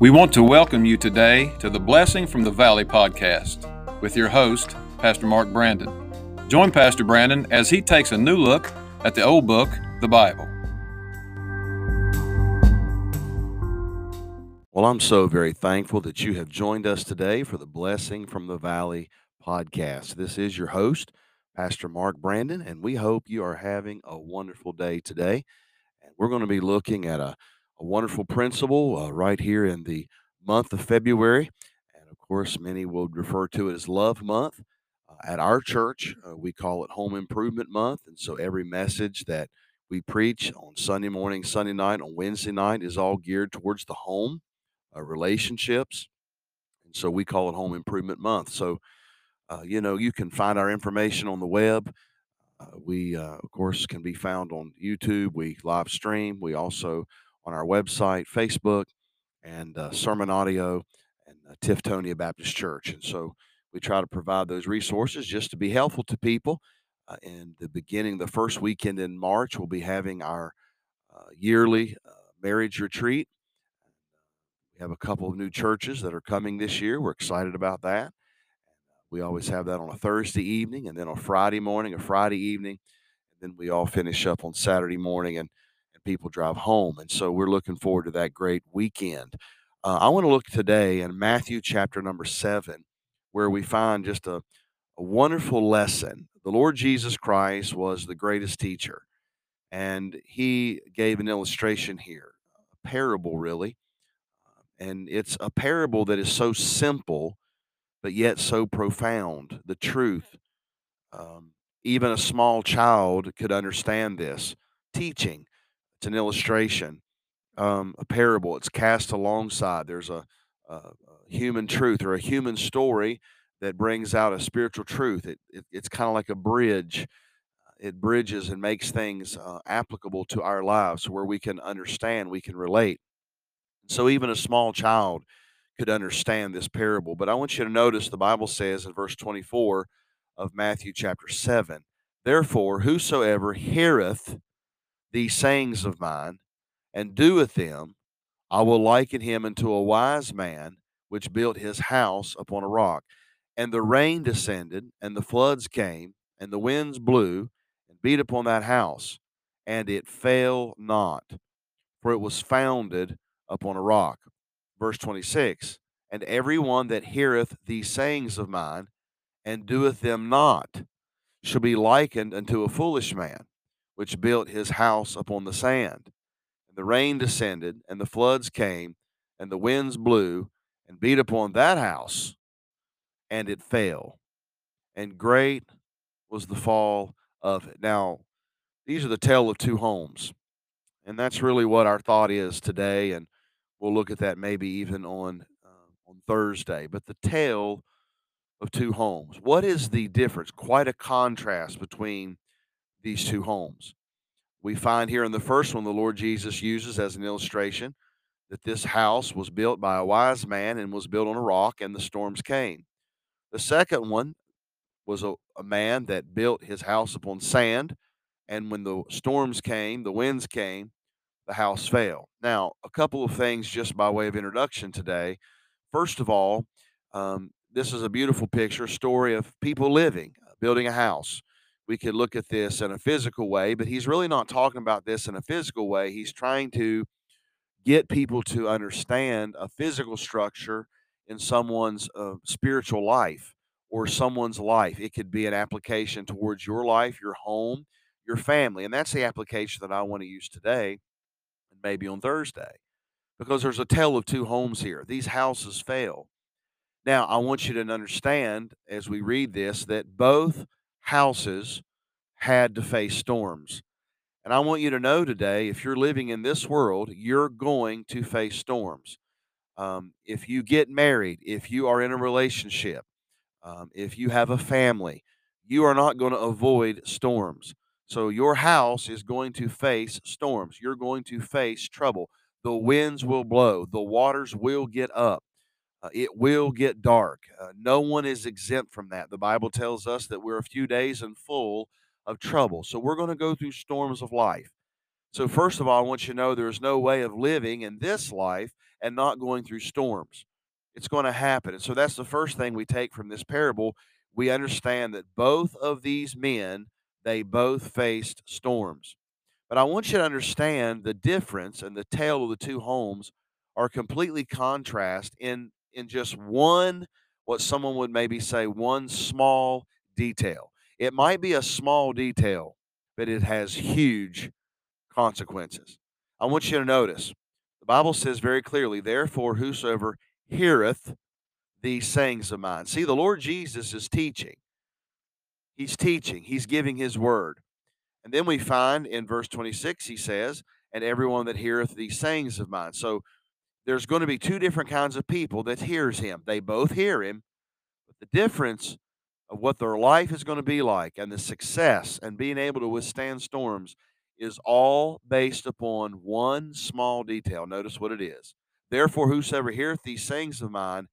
We want to welcome you today to the Blessing from the Valley podcast with your host, Pastor Mark Brandon. Join Pastor Brandon as he takes a new look at the old book, the Bible. Well, I'm so very thankful that you have joined us today for the Blessing from the Valley podcast. This is your host, Pastor Mark Brandon, and we hope you are having a wonderful day today. And we're going to be looking at a a wonderful principle uh, right here in the month of February. And of course, many will refer to it as Love Month. Uh, at our church, uh, we call it Home Improvement Month. And so every message that we preach on Sunday morning, Sunday night, on Wednesday night is all geared towards the home, uh, relationships. And so we call it Home Improvement Month. So, uh, you know, you can find our information on the web. Uh, we, of course, can be found on YouTube. We live stream. We also on our website, Facebook, and uh, sermon audio, and uh, Tiftonia Baptist Church. And so we try to provide those resources just to be helpful to people. Uh, in the beginning, the first weekend in March, we'll be having our uh, yearly uh, marriage retreat. We have a couple of new churches that are coming this year. We're excited about that. We always have that on a Thursday evening, and then on Friday morning, a Friday evening, and then we all finish up on Saturday morning. And people drive home. And so we're looking forward to that great weekend. Uh, I want to look today in Matthew chapter number seven, where we find just a, a wonderful lesson. The Lord Jesus Christ was the greatest teacher, and he gave an illustration here, a parable, really. And it's a parable that is so simple, but yet so profound. The truth. Um, even a small child could understand this teaching it's an illustration, um, a parable. It's cast alongside. There's a, a, a, human truth or a human story that brings out a spiritual truth. It, it it's kind of like a bridge. It bridges and makes things uh, applicable to our lives where we can understand, we can relate. So even a small child could understand this parable. But I want you to notice the Bible says in verse 24 of Matthew chapter 7 Therefore, whosoever heareth these sayings of mine and doeth them, I will liken him unto a wise man which built his house upon a rock. And the rain descended, and the floods came, and the winds blew and beat upon that house, and it fell not, for it was founded upon a rock. Verse 26 And every one that heareth these sayings of mine and doeth them not shall be likened unto a foolish man which built his house upon the sand. And the rain descended, and the floods came, and the winds blew and beat upon that house, and it fell. And great was the fall of it. Now, these are the tale of two homes. And that's really what our thought is today. And we'll look at that maybe even on, uh, on Thursday. But the tale of two homes. What is the difference? Quite a contrast between these two homes. We find here in the first one, the Lord Jesus uses as an illustration that this house was built by a wise man and was built on a rock, and the storms came. The second one was a, a man that built his house upon sand, and when the storms came, the winds came, the house fell. Now, a couple of things just by way of introduction today. First of all, um, this is a beautiful picture, story of people living, uh, building a house we could look at this in a physical way, but he's really not talking about this in a physical way. He's trying to get people to understand a physical structure in someone's uh, spiritual life or someone's life. It could be an application towards your life, your home, your family. And that's the application that I want to use today and maybe on Thursday because there's a tale of two homes here. These houses fail. Now, I want you to understand as we read this that both houses had to face storms. And I want you to know today if you're living in this world, you're going to face storms. Um, if you get married, if you are in a relationship, um, if you have a family, you are not going to avoid storms. So your house is going to face storms. You're going to face trouble. The winds will blow, the waters will get up uh, it will get dark. Uh, no one is exempt from that. The Bible tells us that we're a few days and full of trouble. So we're going to go through storms of life. So, first of all, I want you to know there's no way of living in this life and not going through storms. It's going to happen. And so, that's the first thing we take from this parable. We understand that both of these men, they both faced storms. But I want you to understand the difference and the tale of the two homes are completely contrast in in just one what someone would maybe say one small detail. It might be a small detail, but it has huge consequences. I want you to notice the Bible says very clearly, therefore, whosoever heareth these sayings of mine. See, the Lord Jesus is teaching. He's teaching, he's giving his word. And then we find in verse 26, he says, and everyone that heareth these sayings of mine. So there's going to be two different kinds of people that hears him. They both hear him, but the difference of what their life is going to be like and the success and being able to withstand storms is all based upon one small detail. Notice what it is. Therefore, whosoever heareth these sayings of mine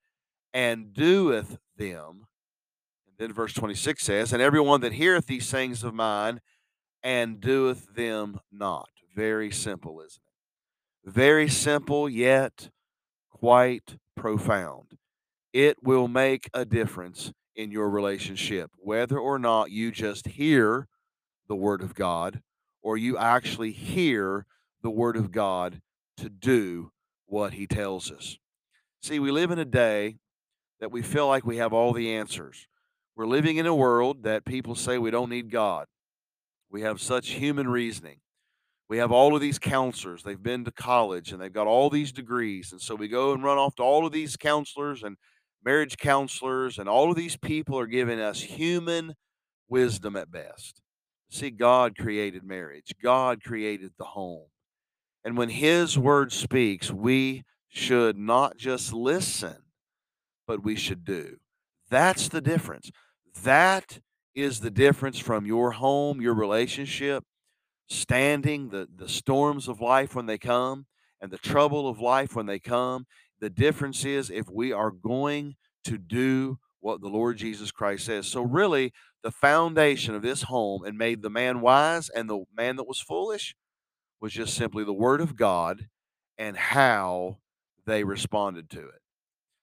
and doeth them, and then verse 26 says, and everyone that heareth these sayings of mine and doeth them not. Very simple, isn't it? Very simple, yet quite profound. It will make a difference in your relationship, whether or not you just hear the Word of God or you actually hear the Word of God to do what He tells us. See, we live in a day that we feel like we have all the answers. We're living in a world that people say we don't need God. We have such human reasoning. We have all of these counselors. They've been to college and they've got all these degrees. And so we go and run off to all of these counselors and marriage counselors, and all of these people are giving us human wisdom at best. See, God created marriage, God created the home. And when His word speaks, we should not just listen, but we should do. That's the difference. That is the difference from your home, your relationship, standing the, the storms of life when they come and the trouble of life when they come. The difference is if we are going to do what the Lord Jesus Christ says. So, really, the foundation of this home and made the man wise and the man that was foolish was just simply the Word of God and how they responded to it.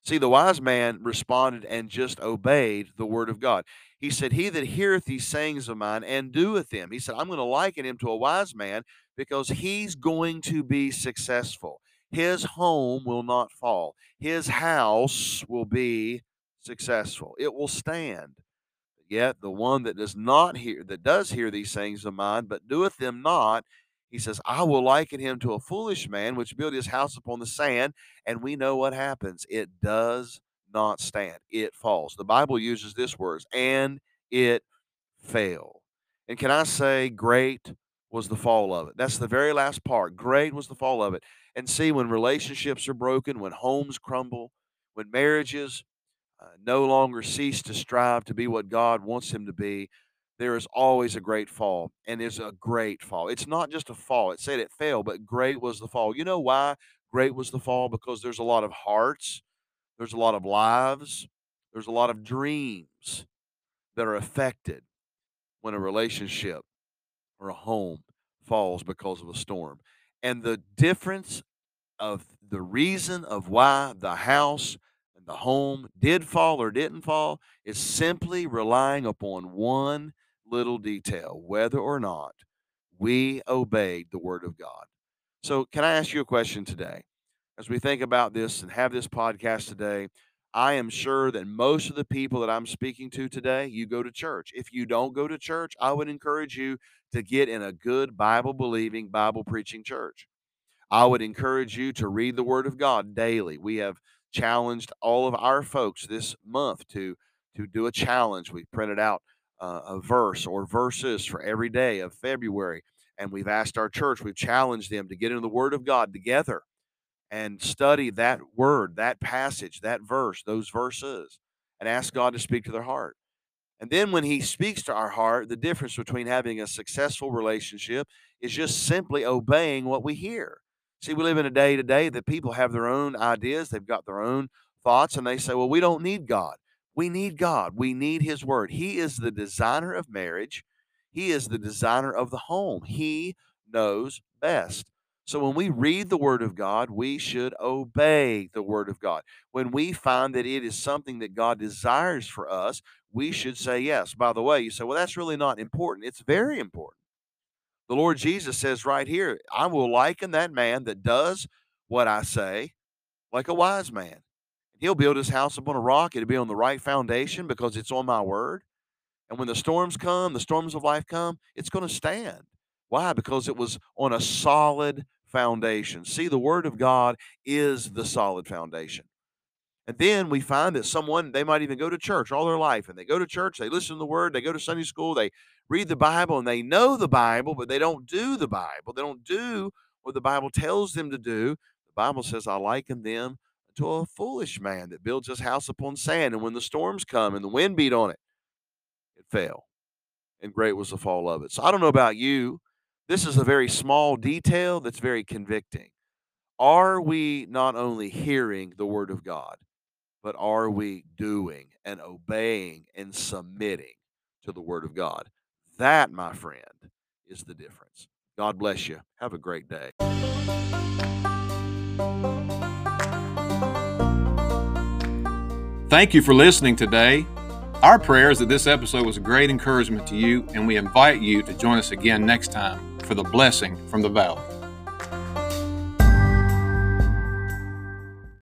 See, the wise man responded and just obeyed the word of God. He said, He that heareth these sayings of mine and doeth them. He said, I'm going to liken him to a wise man because he's going to be successful. His home will not fall, his house will be successful, it will stand. Yet the one that does not hear, that does hear these sayings of mine, but doeth them not, he says, I will liken him to a foolish man which built his house upon the sand. And we know what happens. It does not stand, it falls. The Bible uses this words, and it fell. And can I say, great was the fall of it? That's the very last part. Great was the fall of it. And see, when relationships are broken, when homes crumble, when marriages uh, no longer cease to strive to be what God wants them to be, there is always a great fall, and there's a great fall. It's not just a fall. It said it fell, but great was the fall. You know why great was the fall? Because there's a lot of hearts, there's a lot of lives, there's a lot of dreams that are affected when a relationship or a home falls because of a storm. And the difference of the reason of why the house and the home did fall or didn't fall is simply relying upon one little detail, whether or not we obeyed the word of God. So, can I ask you a question today? As we think about this and have this podcast today, I am sure that most of the people that I'm speaking to today, you go to church. If you don't go to church, I would encourage you to get in a good Bible believing, Bible preaching church. I would encourage you to read the Word of God daily. We have challenged all of our folks this month to to do a challenge. We printed out uh, a verse or verses for every day of February. And we've asked our church, we've challenged them to get into the Word of God together and study that word, that passage, that verse, those verses, and ask God to speak to their heart. And then when He speaks to our heart, the difference between having a successful relationship is just simply obeying what we hear. See, we live in a day today that people have their own ideas, they've got their own thoughts, and they say, well, we don't need God. We need God. We need His Word. He is the designer of marriage, He is the designer of the home. He knows best. So when we read the Word of God, we should obey the Word of God. When we find that it is something that God desires for us, we should say yes. By the way, you say, well, that's really not important. It's very important. The Lord Jesus says right here, I will liken that man that does what I say like a wise man. He'll build his house upon a rock. It'll be on the right foundation because it's on my word. And when the storms come, the storms of life come, it's going to stand. Why? Because it was on a solid foundation. See, the word of God is the solid foundation. And then we find that someone, they might even go to church all their life, and they go to church, they listen to the word, they go to Sunday school, they read the Bible, and they know the Bible, but they don't do the Bible. They don't do what the Bible tells them to do. The Bible says, I liken them to a foolish man that builds his house upon sand. And when the storms come and the wind beat on it, it fell. And great was the fall of it. So I don't know about you. This is a very small detail that's very convicting. Are we not only hearing the word of God, but are we doing and obeying and submitting to the Word of God? That, my friend, is the difference. God bless you. Have a great day. Thank you for listening today. Our prayer is that this episode was a great encouragement to you, and we invite you to join us again next time for the blessing from the valley.